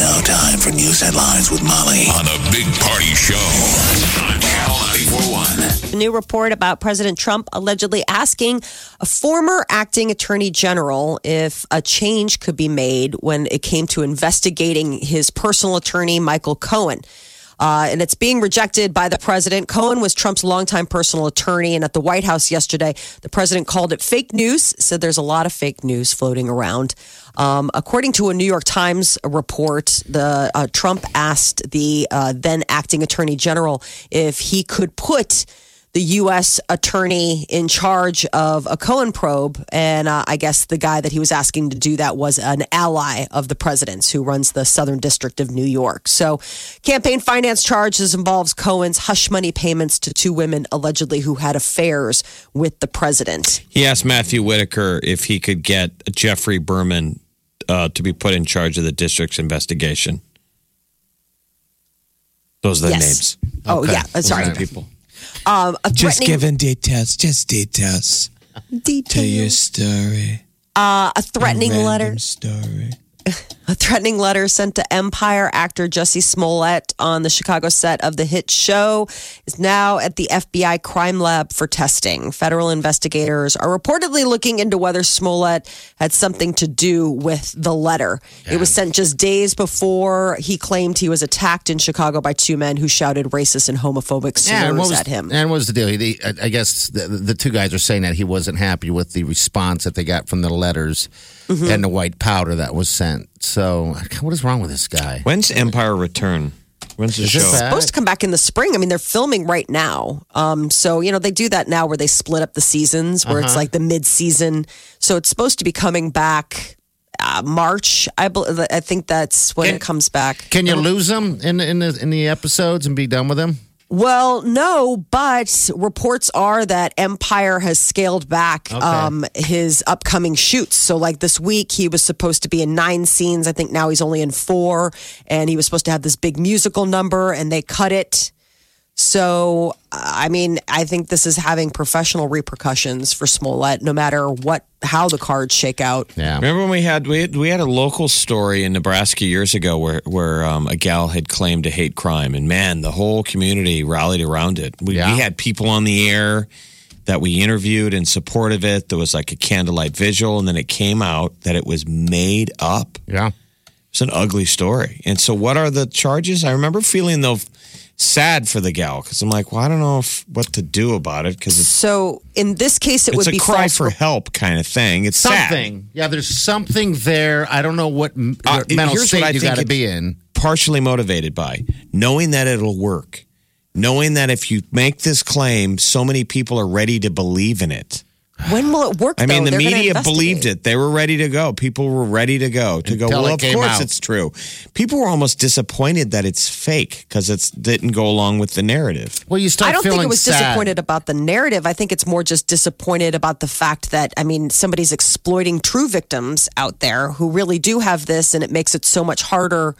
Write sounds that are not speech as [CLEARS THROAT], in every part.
It's now time for news headlines with Molly on the Big Party Show on Channel 941. A new report about President Trump allegedly asking a former acting attorney general if a change could be made when it came to investigating his personal attorney, Michael Cohen. Uh, and it's being rejected by the president. Cohen was Trump's longtime personal attorney. And at the White House yesterday, the president called it fake news, said there's a lot of fake news floating around. Um, according to a New York Times report, the uh, Trump asked the uh, then acting attorney general if he could put the U.S. attorney in charge of a Cohen probe. And uh, I guess the guy that he was asking to do that was an ally of the president's who runs the Southern District of New York. So, campaign finance charges involves Cohen's hush money payments to two women allegedly who had affairs with the president. He asked Matthew Whitaker if he could get Geoffrey Berman uh, to be put in charge of the district's investigation. Those are the Yes. names. Oh, Okay. yeah. uh, Sorry. People. Um, a Just giving details, just details Details. to your story. uh, a threatening Random letter. story. [LAUGHS] A threatening letter sent to Empire actor Jussie Smollett on the Chicago set of the hit show is now at the FBI crime lab for testing. Federal investigators are reportedly looking into whether Smollett had something to do with the letter. It was sent just days before he claimed he was attacked in Chicago by two men who shouted racist and homophobic slurs and was, at him. And what was the deal? He, I guess the, the two guys are saying that he wasn't happy with the response that they got from the letters Mm-hmm. and the white powder that was sent. So, what is wrong with this guy? When's Empire return? When's the Is show? this bad? supposed to come back in the spring. I mean, they're filming right now. Um, so you know they do that now where they split up the seasons, where it's like the mid-season. So it's supposed to be coming back uh, March. I bel I think that's when Can- it comes back. Can you lose them in in the in the episodes and be done with them? Well, no, but reports are that Empire has scaled back um, his upcoming shoots. So, like this week, he was supposed to be in nine scenes. I think now he's only in four, and he was supposed to have this big musical number, and they cut it. So, I mean, I think this is having professional repercussions for Smollett, no matter what, how the cards shake out. Yeah. Remember when we had we had, we had a local story in Nebraska years ago where where um, a gal had claimed to hate crime, and man, the whole community rallied around it. We, Yeah. we had people on the air that we interviewed in support of it. There was like a candlelight visual, and then it came out that it was made up. Yeah. It's an ugly story. And so, what are the charges? I remember feeling though sad for the gal because I'm like, well, I don't know if, what to do about it because it's So, in this case, it it's would a be cry false for help kind of thing. It's sad. Something. Yeah, there's something there. I don't know what Uh, mental here's what I state you got to be in. partially motivated by knowing that it'll work, knowing that if you make this claim, so many people are ready to believe in it. When will it work? I mean, though? the They're media believed it. They were ready to go. People were ready to go to go. Well, of course out. it's true. People were almost disappointed that it's fake because it didn't go along with the narrative. Well, you start I don't feeling think it was sad. disappointed about the narrative. I think it's more just disappointed about the fact that, I mean, somebody's exploiting true victims out there who really do have this, and it makes it so much harder,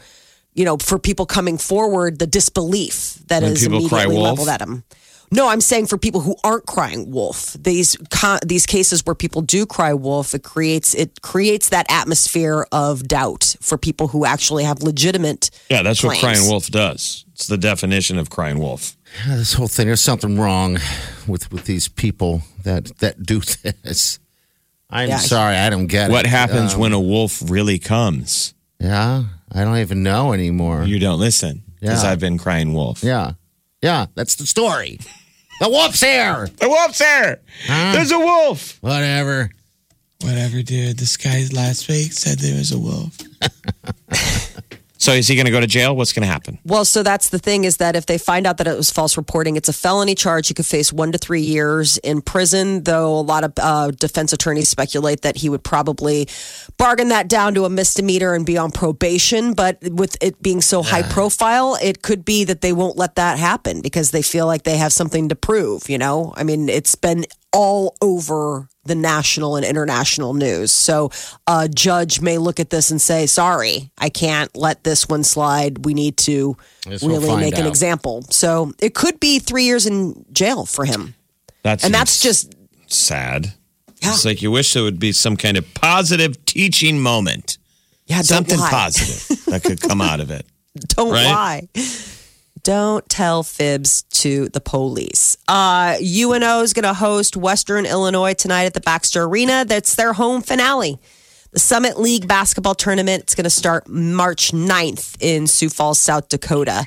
you know, for people coming forward, the disbelief that When is people cry immediately wolf? leveled at them. No, I'm saying for people who aren't crying wolf, these co- these cases where people do cry wolf, it creates it creates that atmosphere of doubt for people who actually have legitimate. Yeah, that's what crying wolf does. It's the definition of crying wolf. Yeah, this whole thing. There's something wrong with with these people that that do [LAUGHS] this. I'm Yeah. sorry, I don't get What it. happens Um, when a wolf really comes? Yeah, I don't even know anymore. You don't listen because Yeah. I've been crying wolf. yeah, yeah, that's the story. The wolf's here. The wolf's there. There's a wolf. Whatever. Whatever, dude. This guy last week said there was a wolf. [LAUGHS] So is he going to go to jail? What's going to happen? Well, so that's the thing is that if they find out that it was false reporting, it's a felony charge. You could face one to three years in prison, though a lot of uh, defense attorneys speculate that he would probably bargain that down to a misdemeanor and be on probation. But with it being so high profile, it could be that they won't let that happen because they feel like they have something to prove, you know? I mean, it's been all over the national and international news. So a judge may look at this and say, sorry, I can't let this one slide. We need to we'll really make an example. So it could be three years in jail for him. That's And that's just, sad. Yeah. It's like you wish there would be some kind of positive teaching moment, yeah, don't something lie. positive that could come out of it. [LAUGHS] Don't Right? lie. Don't tell fibs to the police. Uh, UNO is going to host Western Illinois tonight at the Baxter Arena. That's their home finale. The Summit League basketball tournament. It's going to start March 9th in Sioux Falls, South Dakota.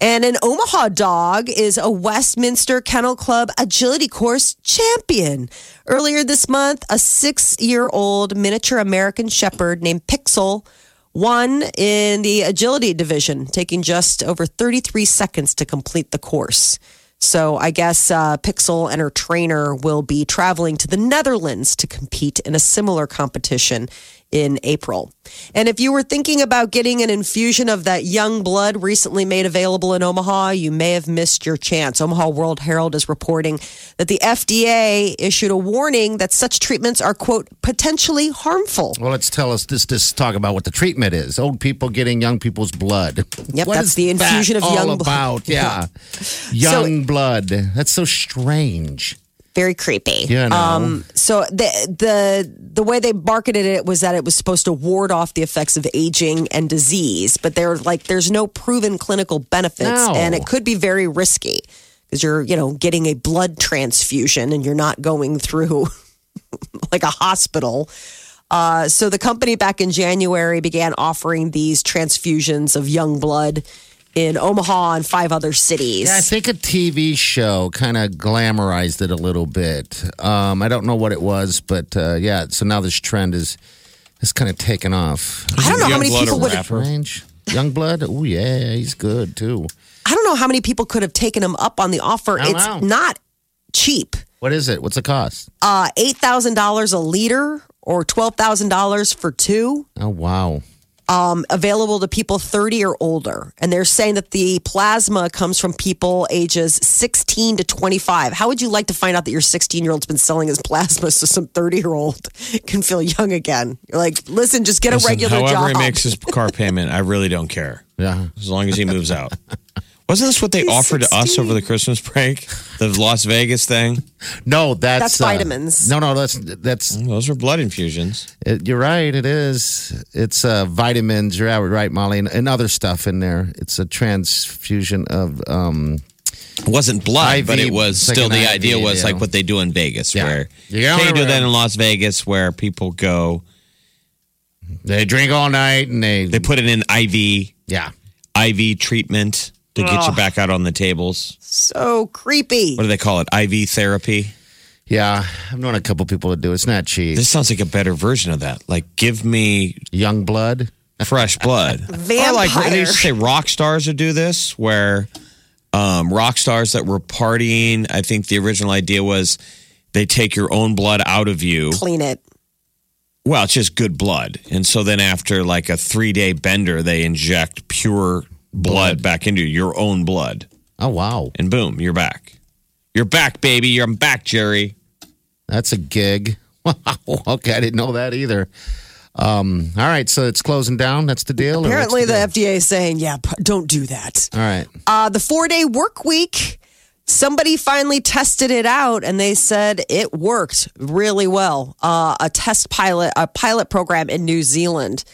And an Omaha dog is a Westminster Kennel Club agility course champion. Earlier this month, a six year old miniature American Shepherd named Pixel won in the agility division, taking just over 33 seconds to complete the course. So I guess uh, Pixel and her trainer will be traveling to the Netherlands to compete in a similar competition in April. And if you were thinking about getting an infusion of that young blood recently made available in Omaha, you may have missed your chance. Omaha World Herald is reporting that the FDA issued a warning that such treatments are, quote, potentially harmful. Well, let's tell us this. This talk about what the treatment is. Old people getting young people's blood. Yep, What that's is the infusion that of young blood. about? [LAUGHS] Yeah, young blood. That's so strange. Very creepy. Know. Um, so the the the way they marketed it was that it was supposed to ward off the effects of aging and disease, but they're like there's no proven clinical benefits, No. and it could be very risky because you're you know getting a blood transfusion and you're not going through [LAUGHS] like a hospital. Uh, so the company back in January began offering these transfusions of young blood in Omaha and five other cities. Yeah, I think a TV show kind of glamorized it a little bit. Um, I don't know what it was, but uh, yeah. So now this trend is is kind of taken off. I don't know how many blood people would rapper? Strange. Young blood. Oh yeah, he's good too. I don't know how many people could have taken him up on the offer. It's know. not cheap. What is it? What's the cost? Uh, eight thousand dollars a liter or twelve thousand dollars for two. Oh wow. Um, available to people thirty or older, and they're saying that the plasma comes from people ages sixteen to twenty-five. How would you like to find out that your sixteen-year-old's been selling his plasma so some thirty-year-old [LAUGHS] can feel young again? You're like, listen, just get a Listen, regular however job. he makes his car payment, I really don't care. Yeah. As long as he moves out. [LAUGHS] Wasn't this what they He's offered to us over the Christmas break? The Las Vegas thing? No, that's That's uh, vitamins. no, no, that's that's. Those were blood infusions. It, you're right. It is. It's uh, vitamins. You're right, Molly, and, and other stuff in there. It's a transfusion of. Um, It wasn't blood, IV, but it was it's like still an the idea IV, was yeah. like what they do in Vegas, Yeah. where You go they do around. that in Las Vegas, where people go, they drink all night and they. they put it in IV, yeah. IV treatment to get you back out on the tables. so creepy. What do they call it? IV therapy. Yeah. I've known a couple people that do. It. It's not cheap. This sounds like a better version of that. Like, give me Young blood. fresh blood. [LAUGHS] Or like they used to say rock stars would do this, where um, rock stars that were partying. I think the original idea was they take your own blood out of you. Clean it. Well, it's just good blood, and so then after like a three day bender, they inject pure blood, back into you, your own blood, Oh wow, and boom, you're back. You're back, baby. You're I'm back, Jerry. that's a gig. [LAUGHS] Wow. Okay, I didn't know that either. Um, all right, so it's closing down. That's the deal. Apparently, the deal? FDA is saying, yeah, don't do that. All right. Uh, the four day work week, somebody finally tested it out and they said it worked really well. Uh, a test pilot, a pilot program in New Zealand.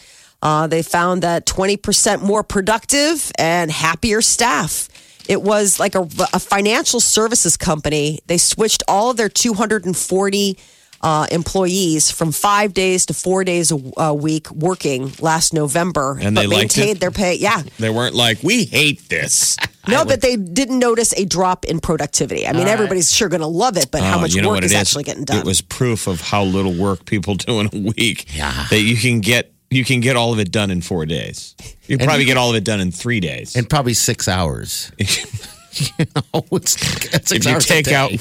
Uh, they found that 20% more productive and happier staff. It was like a, a financial services company. They switched all of their 240 uh, employees from five days to four days a, a week working last November, And but they maintained their pay. Yeah, They weren't like we hate this. [LAUGHS] no, but they didn't notice a drop in productivity. I mean, everybody's sure going to love it, but how Oh, much you know work is it actually getting done? It was proof of how little work people [LAUGHS] do in a week. Yeah. That you can get you can get all of it done in four days. You probably get all of it done in three days. and probably six hours. [LAUGHS] [LAUGHS] you know, it's, it's six if you hours a take day. out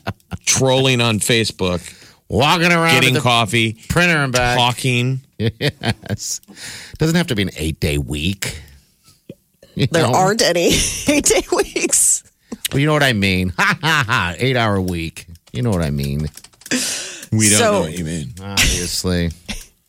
[LAUGHS] trolling on Facebook, walking around getting the coffee, printer and back. talking, Yes. Doesn't have to be an eight day week. You There know? aren't any eight day weeks. Well, you know what I mean. Ha ha ha. Eight hour week. You know what I mean. we don't So- know what you mean. Obviously.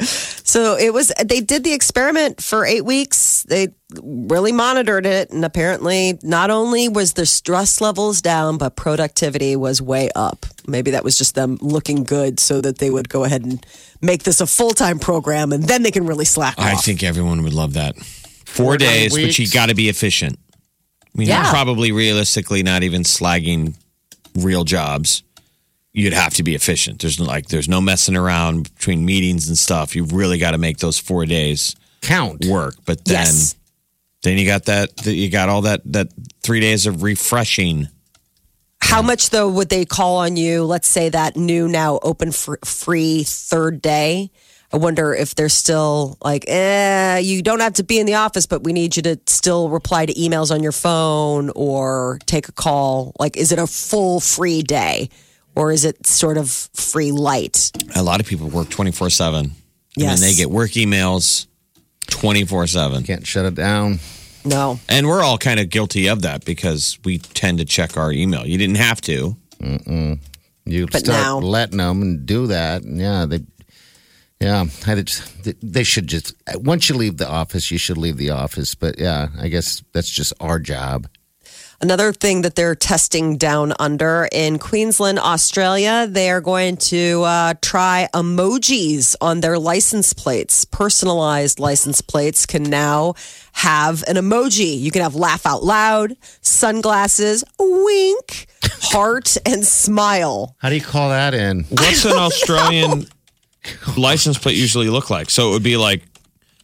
So it was, they did the experiment for eight weeks. They really monitored it. And apparently, not only was the stress levels down, but productivity was way up. Maybe that was just them looking good so that they would go ahead and make this a full time program and then they can really slack I off. think everyone would love that. Four, day days, but you got to be efficient. I mean, Yeah. you're probably realistically not even slagging real jobs. You'd have to be efficient. There's no- like there's no messing around between meetings and stuff. You've really got to make those four days Count. work. But then, Yes. then you got that. that- You got all that that three days of refreshing. How much though would they call on you? Let's say that new now open fr- free third day. I wonder if they're still like, eh, you don't have to be in the office, but we need you to still reply to emails on your phone or take a call. Like, is it a full free day or is it sort of free light? A lot of people work twenty four seven. Yes. and then they get work emails twenty four seven. Can't shut it down. No. And we're all kind of guilty of that because we tend to check our email. You didn't have to. You But start now- letting them and do that. And yeah, they, yeah, I just, they should just, once you leave the office, you should leave the office. But yeah, I guess that's just our job. Another thing that they're testing down under in Queensland, Australia, they are going to uh, try emojis on their license plates. Personalized license plates can now have an emoji. You can have laugh out loud, sunglasses, wink, [LAUGHS] heart, and smile. How do you call that in? What's an Australian [LAUGHS] license plate usually look like? So it would be like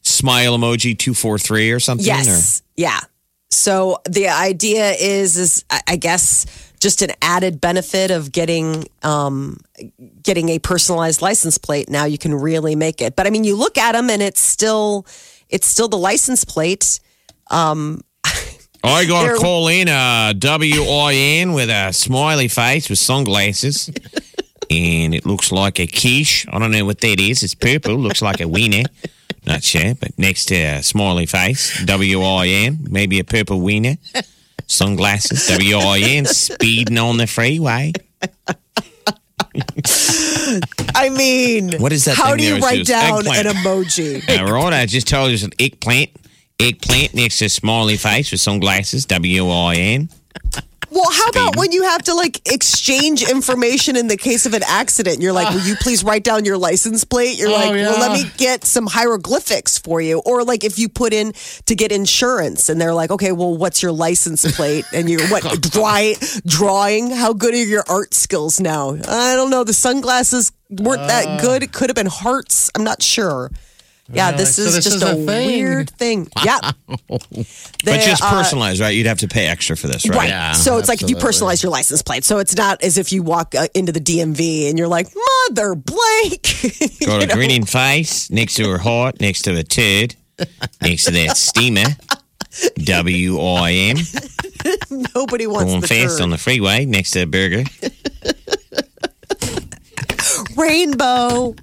smile emoji two four three or something. Yes. Yeah. So the idea is, is I guess just an added benefit of getting um, getting a personalized license plate. Now you can really make it. But I mean, you look at them and it's still it's still the license plate. Or [LAUGHS] I got to call in a W I N with a smiley face with sunglasses. [LAUGHS] and it looks like a quiche. I don't know what that is. It's purple. Looks like a wiener. Not sure, but next to a smiley face, W I N, maybe a purple wiener. Sunglasses, W I N, speeding on the freeway. I mean, What is that How do you write down Eggplant. an emoji? [LAUGHS] Yeah, right. I just told you it's an eggplant. Eggplant next to a smiley face with sunglasses, W I N. Well, how about when you have to like exchange information in the case of an accident? You're like, will you [SIGHS] please write down your license plate? You're oh, like, well, let me get some hieroglyphics for you. Or like if you put in to get insurance and they're like, okay, well, what's your license plate? And you're what [LAUGHS] dry, drawing? How good are your art skills now? I don't know. The sunglasses weren't that uh. good. It could have been hearts. I'm not sure. Yeah, this so is this just is a, a thing. weird thing. Yeah. [LAUGHS] But just uh, personalized, right? You'd have to pay extra for this, right? Right. Yeah, so it's like if you personalize your license plate. So it's not as if you walk uh, into the DMV and you're like, Mother Blake. [LAUGHS] Got a grinning face next to her heart, next to a turd, next to that steamer. W I M. [LAUGHS] Nobody wants Going the fast turd. on the freeway next to a burger. rainbow.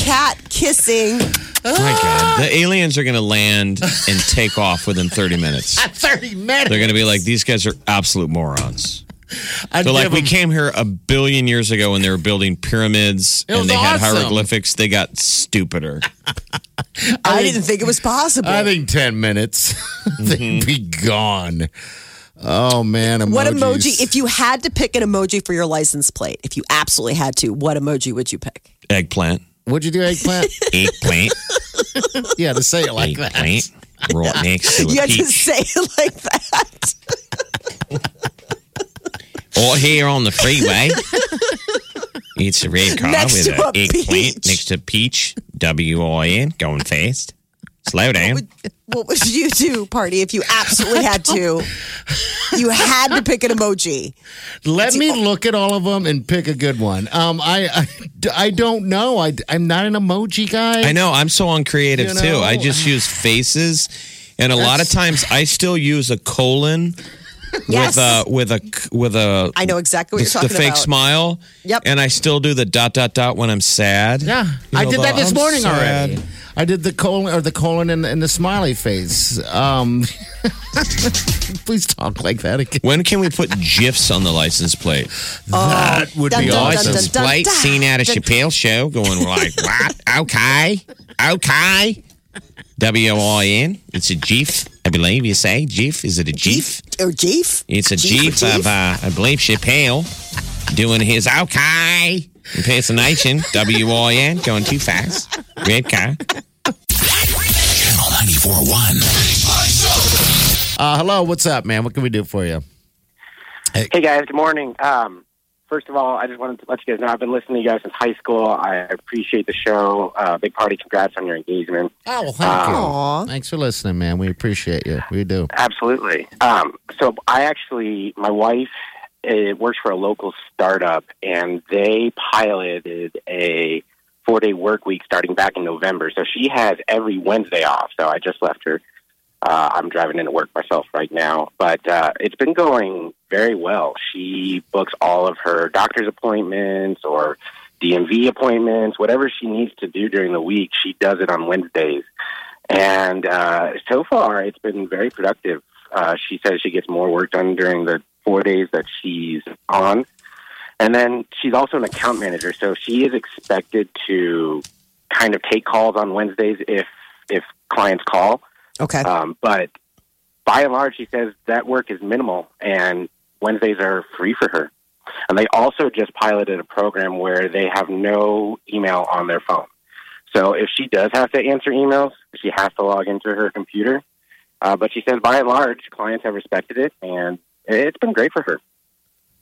Cat kissing. My God. Ah. The aliens are going to land and [LAUGHS] take off within 30 minutes. 30 minutes. They're going to be like, these guys are absolute morons. I'd So, like, give we 'em- came here a billion years ago when they were building pyramids It and they had hieroglyphics. They got stupider. [LAUGHS] I, didn't think it was possible. I think 10 minutes. [LAUGHS] They'd be mm-hmm. gone. Oh, man. Emojis. what emoji, if you had to pick an emoji for your license plate, if you absolutely had to, what emoji would you pick? Eggplant. Would you do eggplant? [LAUGHS] Eggplant. [LAUGHS] yeah, to say it like that. eggplant. Right [LAUGHS] next to a You had to peach. say it like that. Or here on the freeway. It's a red car Next with to an eggplant peach. next to peach. W I N. Going fast. Slow down. What would you do, party, if you absolutely had to? You had to pick an emoji. Let me look at all of them and pick a good one. Um, I, I, I don't know. I, I'm not an emoji guy. I know. I'm so uncreative You too. know? I just use faces, and a lot of times I still use a colon Yes. with a with a with a. I know exactly what the, you're talking about. the fake about. smile. Yep. And I still do the dot dot dot when I'm sad. Yeah, You I know, did the, that this "I'm morning sad." already. I did the colon or the colon and, and the smiley face. Um, [LAUGHS] please talk like that again. When can we put gifs on the license plate? that would dun, be dun, dun, awesome. dun, dun. Plate seen at a Chappelle show, going like, what? Okay, okay. W O I N. It's a GIF, I believe you say. GIF. Is it a GIF? Or GIF? It's a Jeef GIF or of, uh, I believe, Chappelle doing his okay impersonation. W I N. Going too fast. Red car. Channel 94.1. Uh, hello, what's up, man? What can we do for you? Hey guys, good morning. Um, first of all, I just wanted to let you guys know I've been listening to you guys since high school. I appreciate the show. Uh, big party, congrats on your engagement. Oh, thank Aw. you. Thanks for listening, man. We appreciate you. We do. Absolutely. Um, so I actually, my wife it works for a local startup, and they piloted a four-day work week starting back in November. So she has every Wednesday off. So I just left her. Uh, I'm driving into work myself right now, but uh, it's been going very well. She books all of her doctor's appointments or DMV appointments, whatever she needs to do during the week. She does it on Wednesdays, and uh, so far it's been very productive. Uh, she says she gets more work done during the four days that she's on, and then she's also an account manager, so she is expected to kind of take calls on Wednesdays if if clients call. Okay. Um, but by and large, she says that work is minimal and Wednesdays are free for her. And they also just piloted a program where they have no email on their phone. So if she does have to answer emails, she has to log into her computer. Uh, but she says by and large, clients have respected it and it's been great for her.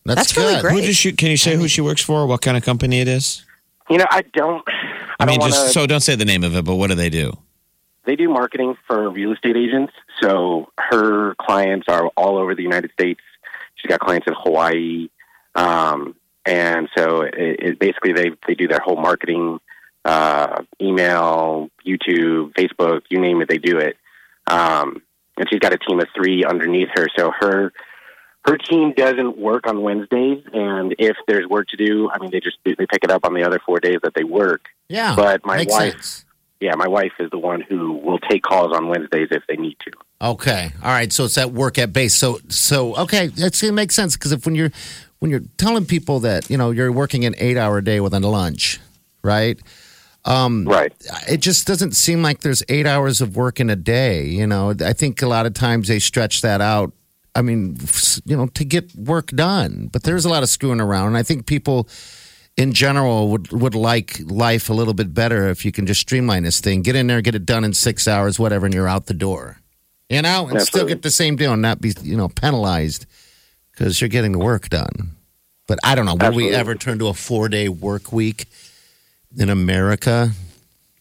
That's, That's really great. Who does she, can you say who she works for? What kind of company it is? You know, I don't. I, mean, don't just wanna- so don't say the name of it, but what do they do? they do marketing for real estate agents. So her clients are all over the United States. She's got clients in Hawaii, um, and so it, it basically they they do their whole marketing, uh, email, YouTube, Facebook, you name it, they do it. Um, and she's got a team of three underneath her. So her her team doesn't work on Wednesdays, and if there's work to do, I mean, they just they pick it up on the other four days that they work. Yeah. But my wife- sense. Yeah, my wife is the one who will take calls on Wednesdays if they need to. Okay. All right. So it's at work at base. So so okay, that's gonna make sense because if when you're when you're telling people that you know you're working an eight hour day with a lunch, right? Um, Right. It just doesn't seem like there's eight hours of work in a day. You know, I think a lot of times they stretch that out. I mean, you know, to get work done. But there's a lot of screwing around, and I think people in general would would like life a little bit better if you can just streamline this thing, get in there, get it done in six hours, whatever, and you're out the door. You know, and still get the same deal and not be you know penalized because you're getting the work done. But I don't know. Will we ever turn to a four day work week in America?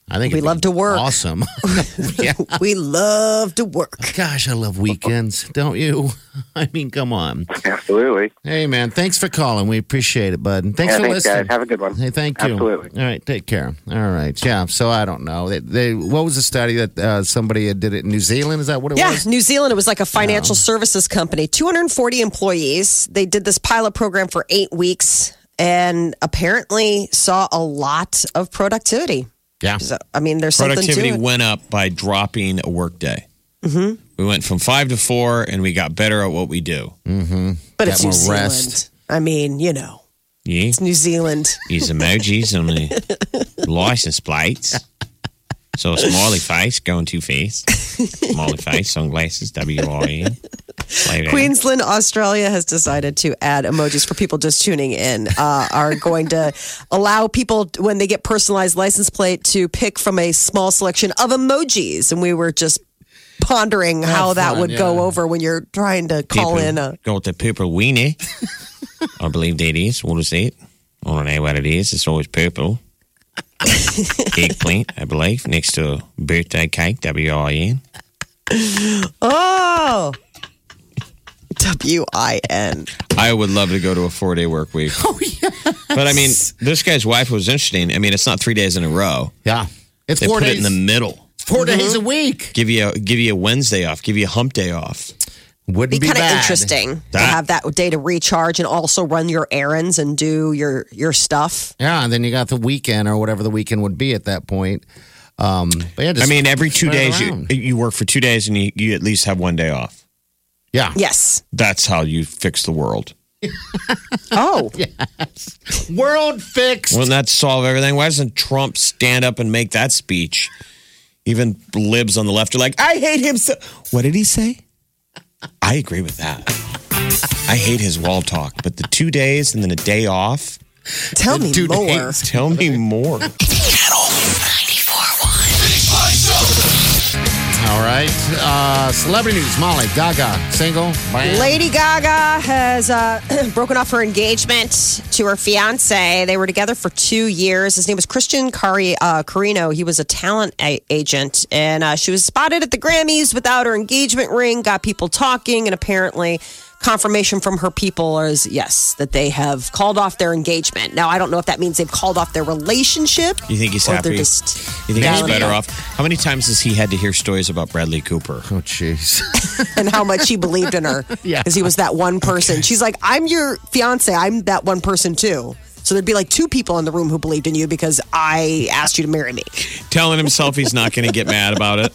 I think We love to work. Awesome. [LAUGHS] [LAUGHS] yeah. We love to work. Gosh, I love weekends, don't you? [LAUGHS] I mean, come on. Absolutely. Hey, man, thanks for calling. We appreciate it, bud. And thanks yeah, for thanks, listening. guys. Have a good one. Hey, thank you. Absolutely. All right, take care. All right, yeah. So I don't know. They, they what was the study that uh, somebody did it in New Zealand? Is that what it Yeah, was? Yeah, New Zealand. It was like a financial services company. 240 employees. They did this pilot program for eight weeks and apparently saw a lot of productivity. Yeah. So, I mean, there's something to Productivity it. went up by dropping a work day. Mm-hmm. We went from five to four, and we got better at what we do. but it's Got New more Zealand. rest. I mean, you know, Yeah, it's New Zealand. use emojis on the [LAUGHS] license plates. So a smiley face going too fast. Smiley face, sunglasses, W I N. Queensland, Australia has decided to add emojis for people just tuning in. Uh, are going to allow people when they get personalized license plate to pick from a small selection of emojis, and we were just pondering how that would yeah. go over when you're trying to call People in a. Go with the purple weenie. [LAUGHS] I believe that is. What is it? I don't know what it is. It's always purple. Eggplant, I believe, next to birthday cake, W I N. Oh. W I N. I would love to go to a four day work week. [LAUGHS] Oh, yeah. But I mean, this guy's wife was interesting. I mean, it's not three days in a row. Yeah. It's They four put days. it in the middle. 4 days a week. Give you a give you a Wednesday off. Give you a hump day off. Wouldn't Be be, kind of bad. interesting to have that day to recharge and also run your errands and do your your stuff. Yeah, and then you got the weekend or whatever the weekend would be at that point. Um, but yeah, I mean, every two spread it days you you work for two days and you, you at least have one day off. Yeah, Yes. That's how you fix the world. [LAUGHS] Oh. Yes. World fixed. Wouldn't that solve everything? Why doesn't Trump stand up and make that speech? Even libs on the left are like, I hate him so. What did he say? I agree with that. I hate his wall talk, but the two days and then a day off. Tell me more. days. Tell me more. All right, uh, celebrity news: Molly Gaga single. Bam. Lady Gaga has uh, [CLEARS THROAT] broken off her engagement to her fiance. They were together for two years. His name was Christian Cari- uh, Carino. He was a talent a- agent, and uh, she was spotted at the Grammys without her engagement ring. Got people talking, and apparently, confirmation from her people is yes that they have called off their engagement. Now, I don't know if that means they've called off their relationship. You think he's or happy? They're You think he's better off? How many times has he had to hear stories about Bradley Cooper? Oh, jeez. [LAUGHS] and how much he believed in her. [LAUGHS] Yeah. Because he was that one person. She's like, I'm your fiance. I'm that one person too. So there'd be like two people in the room who believed in you because I asked you to marry me. Telling himself he's not going to get mad about it.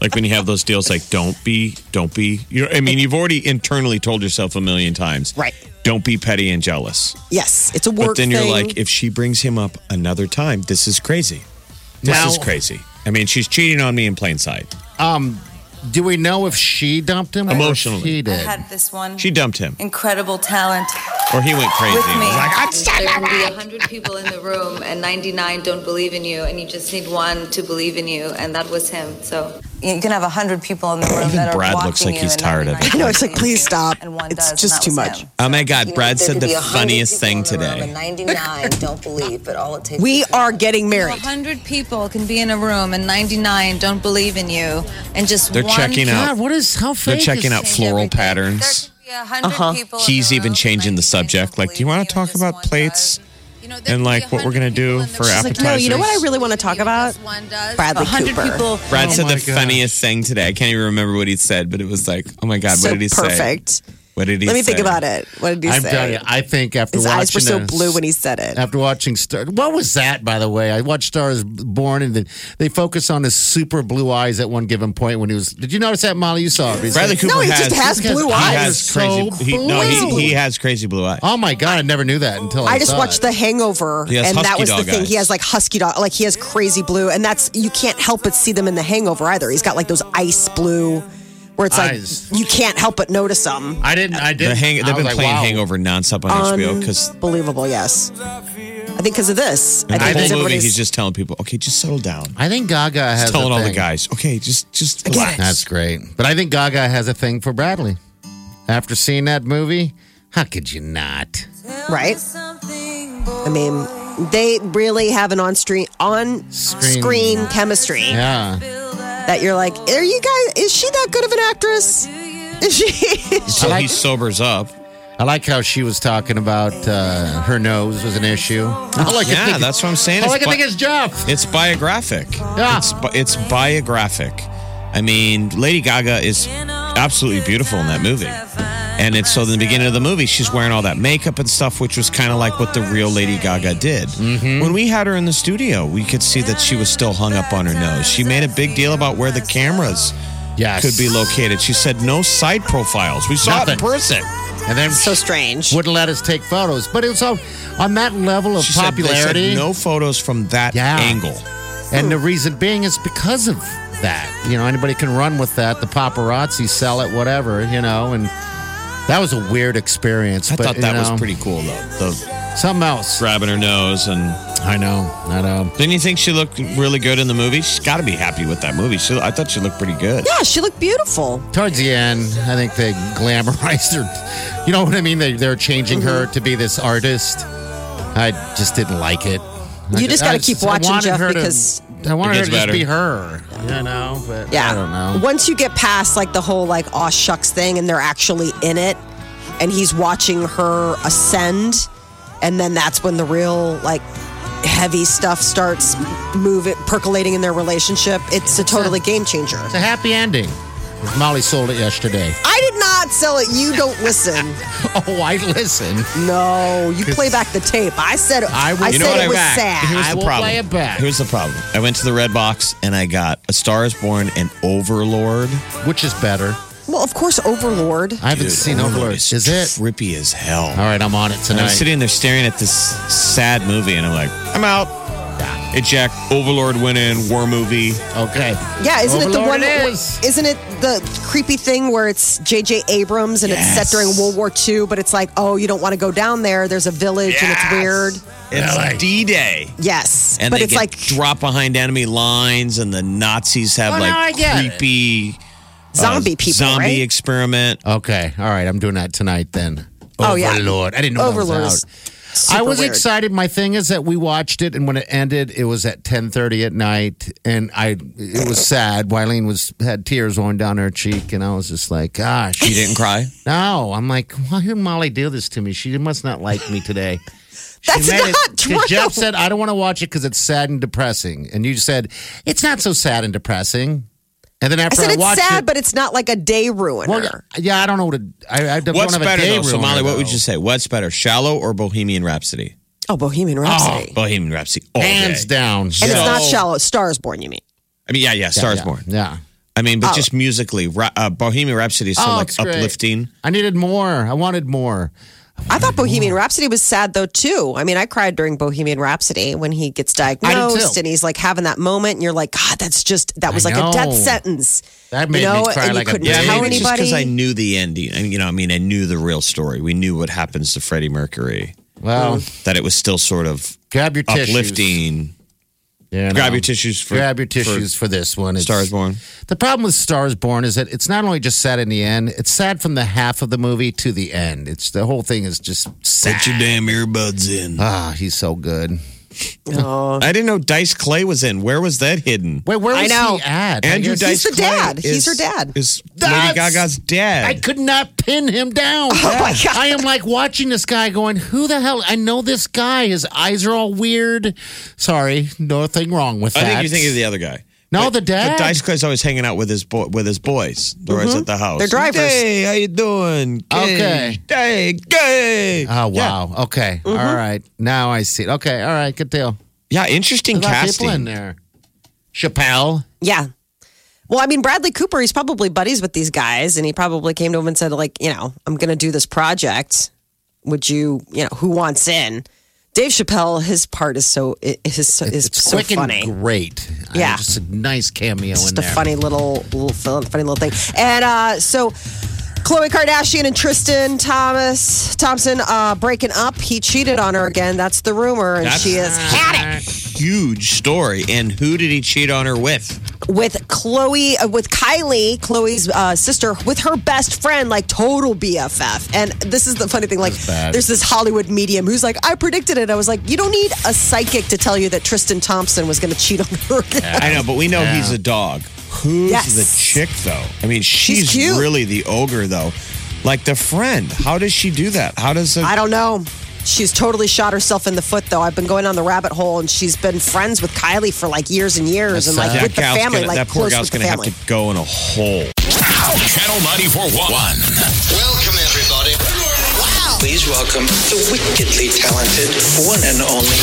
Like when you have those deals, like don't be, don't be. You know, I mean, you've already internally told yourself a million times, Right. Don't be petty and jealous. Yes, it's a work But then you're thing. like, if she brings him up another time, this is crazy. This Now- is crazy. I mean, she's cheating on me in plain sight. Um, Do we know if she dumped him? or if Emotionally. he I did. had this one She dumped him, incredible talent or he went crazy. with and me. was like, "Ah, there can be 100 people in the room and 99 don't believe in you and you just need one to believe in you and that was him. So you can have a 100 people in the room Even that are Brad watching looks like you he's and tired of it. I know, it's like, please believe in you, stop. and one It's does, and just that too was much. him. Oh my God, You Brad said the funniest thing in the room today. 99 don't believe, but all it takes we is are getting married. 100 people can be in a room and 99 don't believe in you and just They're one checking out. God, what is how They're fake checking is- out floral patterns. There could be 100 people in uh-huh. He's the even room, changing the 99 subject. don't Like, do you believe wanna in talk just about one plates does. You know, and, like, what we're gonna do for room. She's like, no, you know what I really want to talk about? One does. Bradley Cooper. people Brad Oh said the God. funniest thing today. I can't even remember what he said, but it was like, oh my God, so what did he say? perfect. What did he say? Let me say? think about it. What did he I'm say? telling you, I think after His watching eyes were so this- blue when he said it. After watching Star, what was that, by the way? I watched Stars Born, and the, they focus on his super blue eyes at one given point when he was. Did you notice that, Molly? You saw it. He's Bradley like, Cooper No, he has, just has He has blue he eyes. has So crazy. He, no, he, blue. he has crazy blue eyes. Oh my god, I never knew that until I, I just saw watched it. The Hangover, and that was the dog thing. He has like husky dog, like he has crazy blue, and that's you can't help but see them in The Hangover either. He's got like those ice blue, where it's Eyes. like you can't help but notice them. I didn't. I didn't. hang, I they've was been like, playing wow. Hangover nonstop on HBO because Believable, yes. I think because of this. I the think whole movie everybody's- he's just telling people, okay, just settle down. I think Gaga has He's telling a all the thing. guys, okay, just just get relax. it. That's great. But I think Gaga has a thing for Bradley. After seeing that movie, how could you not? right. I mean, they really have an on screen on Screen. screen chemistry Yeah. That you're like, are you guys? Is she that good of an actress? Is she? [LAUGHS] So he sobers up. I like how she was talking about uh, her nose was an issue. All I can Yeah, think- that's what I'm saying. All I It's can bi- think is Jeff. It's biographic. Yeah. It's, bi- it's biographic. I mean, Lady Gaga is absolutely beautiful in that movie. And it's so in the beginning of the movie, she's wearing all that makeup and stuff, which was kind of like what the real Lady Gaga did. Mm-hmm. When we had her in the studio, we could see that she was still hung up on her nose. She made a big deal about where the cameras Yes. could be located. She said no side profiles. We saw it in person. And then so strange. wouldn't let us take photos. But it was all, on that level of She said, they said popularity. no photos from that Yeah. angle. And the reason being is because of that. You know, anybody can run with that. The paparazzi sell it, whatever, you know, and that was a weird experience. I but, thought you that know, was pretty cool, though. The Something else. grabbing her nose and I know. I know. Didn't you think she looked really good in the movie? She's got to be happy with that movie. She, I thought she looked pretty good. Yeah, she looked beautiful. Towards the end, I think they glamorized her. You know what I mean? They, they're changing her to be this artist. I just didn't like it. You just got to keep watching, wanted Jeff, her to- because I wanted It her to gets just better. be her, you know. But yeah, I don't know. Once you get past like the whole like aw shucks thing, and they're actually in it, and he's watching her ascend, and then that's when the real like heavy stuff starts moving, percolating in their relationship. It's a totally game changer. It's a happy ending. Molly sold it yesterday. I did not sell it. You don't listen. [LAUGHS] Oh, I listen. No, you play back the tape. I said I will- I You said what it I was back. sad. Here's I the will problem. play it back. Here's the problem. I went to the red box and I got A Star Is Born and Overlord. Which is better? well, of course, Overlord. I haven't seen Overlord. is Is it? trippy as hell? All right, I'm on it And I'm sitting there staring at this sad movie, and I'm like, I'm out. Hey, Jack, Overlord went in, war movie. Okay. Yeah, isn't it the Overlord one? it is. Isn't it the creepy thing where it's J.J. Abrams and it's set during World War II, but it's like, oh, you don't want to go down there. There's a village and it's weird. It's D Day. Yes, And but they it's get like dropped behind enemy lines, and the Nazis have Oh, now I like get it. creepy uh, zombie people, zombie right? experiment. Okay. All right. I'm doing that tonight then. Oh, yeah. Overlord. I didn't know Overlord that is was out. Super I was weird. excited. My thing is that we watched it, and when it ended, it was at ten thirty at night, and I it was sad. Wileen was had tears rolling down her cheek, and I was just like, "Gosh, You didn't cry? no!" I'm like, "Why did Molly do this to me? She must not like me today." [LAUGHS] She That's made not it- true. Jeff said, "I don't want to watch it because it's sad and depressing," and you said, "It's not so sad and depressing." And then I said I, it's watched sad, it, but it's not like a day ruiner. well, yeah, yeah, I don't know what. It, I, I don't What's have a better day though? So ruiner, Molly, what would you say? What's better, Shallow or Bohemian Rhapsody? oh, Bohemian Rhapsody. Bohemian Rhapsody. All Hands day. down. and it's not shallow. Stars Born, you mean? I mean, yeah, yeah, Stars yeah, Born. Yeah. I mean, but Oh. just musically, Ra- uh, Bohemian Rhapsody is so Oh, like it's great. uplifting. I needed more. I wanted more. I thought Bohemian Rhapsody was sad though too. I mean, I cried during Bohemian Rhapsody when he gets diagnosed too. and he's like having that moment, and you're like, God, that's just that was I like a death sentence. That made you know, me cry and you like a couldn't baby. tell maybe just anybody. because I knew the ending. I mean, you know, I mean, I knew the real story. We knew what happens to Freddie Mercury. Well, That it was still sort of grab your tissues. You know. Grab your tissues for grab your tissues for, this one. It's- Stars Born. The problem with Stars Born is that it's not only just sad in the end; it's sad from the half of the movie to the end. It's the whole thing is just sad. Put your damn earbuds in. Ah, he's so good. Oh. I didn't know Dice Clay was in. Where was that hidden? Wait, where I know. he at? I Andrew guess- Dice the Clay dad. He's her dad. Is That's- Lady Gaga's dad. I could not pin him down. Oh, my God. I am like watching this guy going, who the hell? I know this guy. His eyes are all weird. Sorry, nothing wrong with that. I that. think you're thinking of the other guy. No, the dad. But Dice Clay's always hanging out with his boy, with his boys. They're always at the house. They're drivers. Hey, how you doing? Okay. Hey, hey. Oh Yeah. wow. Okay. Mm-hmm. All right. Now I see it. Okay. All right. Good deal. Yeah, interesting A lot of casting. people in there. Chappelle. Yeah. Well, I mean, Bradley Cooper, he's probably buddies with these guys, and he probably came to him and said, like, you know, I'm going to do this project. Would you, you know, who wants in? Dave Chappelle, his part is so is so, is It's so quick funny. and great. Yeah. just a nice cameo Just in a funny little, little funny little thing. And uh, so, Khloe Kardashian and Tristan Thomas Thompson uh, breaking up. He cheated on her again. That's the rumor, and That's- she has had it Huge story. And who did he cheat on her with? With Khloe, uh, with Kylie, Khloe's uh, sister, with her best friend, like total BFF. And this is the funny thing. Like, there's this Hollywood medium who's like, I predicted it. I was like, you don't need a psychic to tell you that Tristan Thompson was going to cheat on her again. I know, but we know Yeah. he's a dog. Who's Yes. the chick, though? I mean, she's, cute. really the ogre, though. Like the friend. How does she do that? How does a, I don't know. She's totally shot herself in the foot, though. I've been going on the rabbit hole, and she's been friends with Kylie for like years and years, That's and like sad. with the gal's family, gonna- like that poor close gal's with the going to have to go in a hole. Channel 94.1. Welcome, everybody. Wow. Please welcome the wickedly talented one and only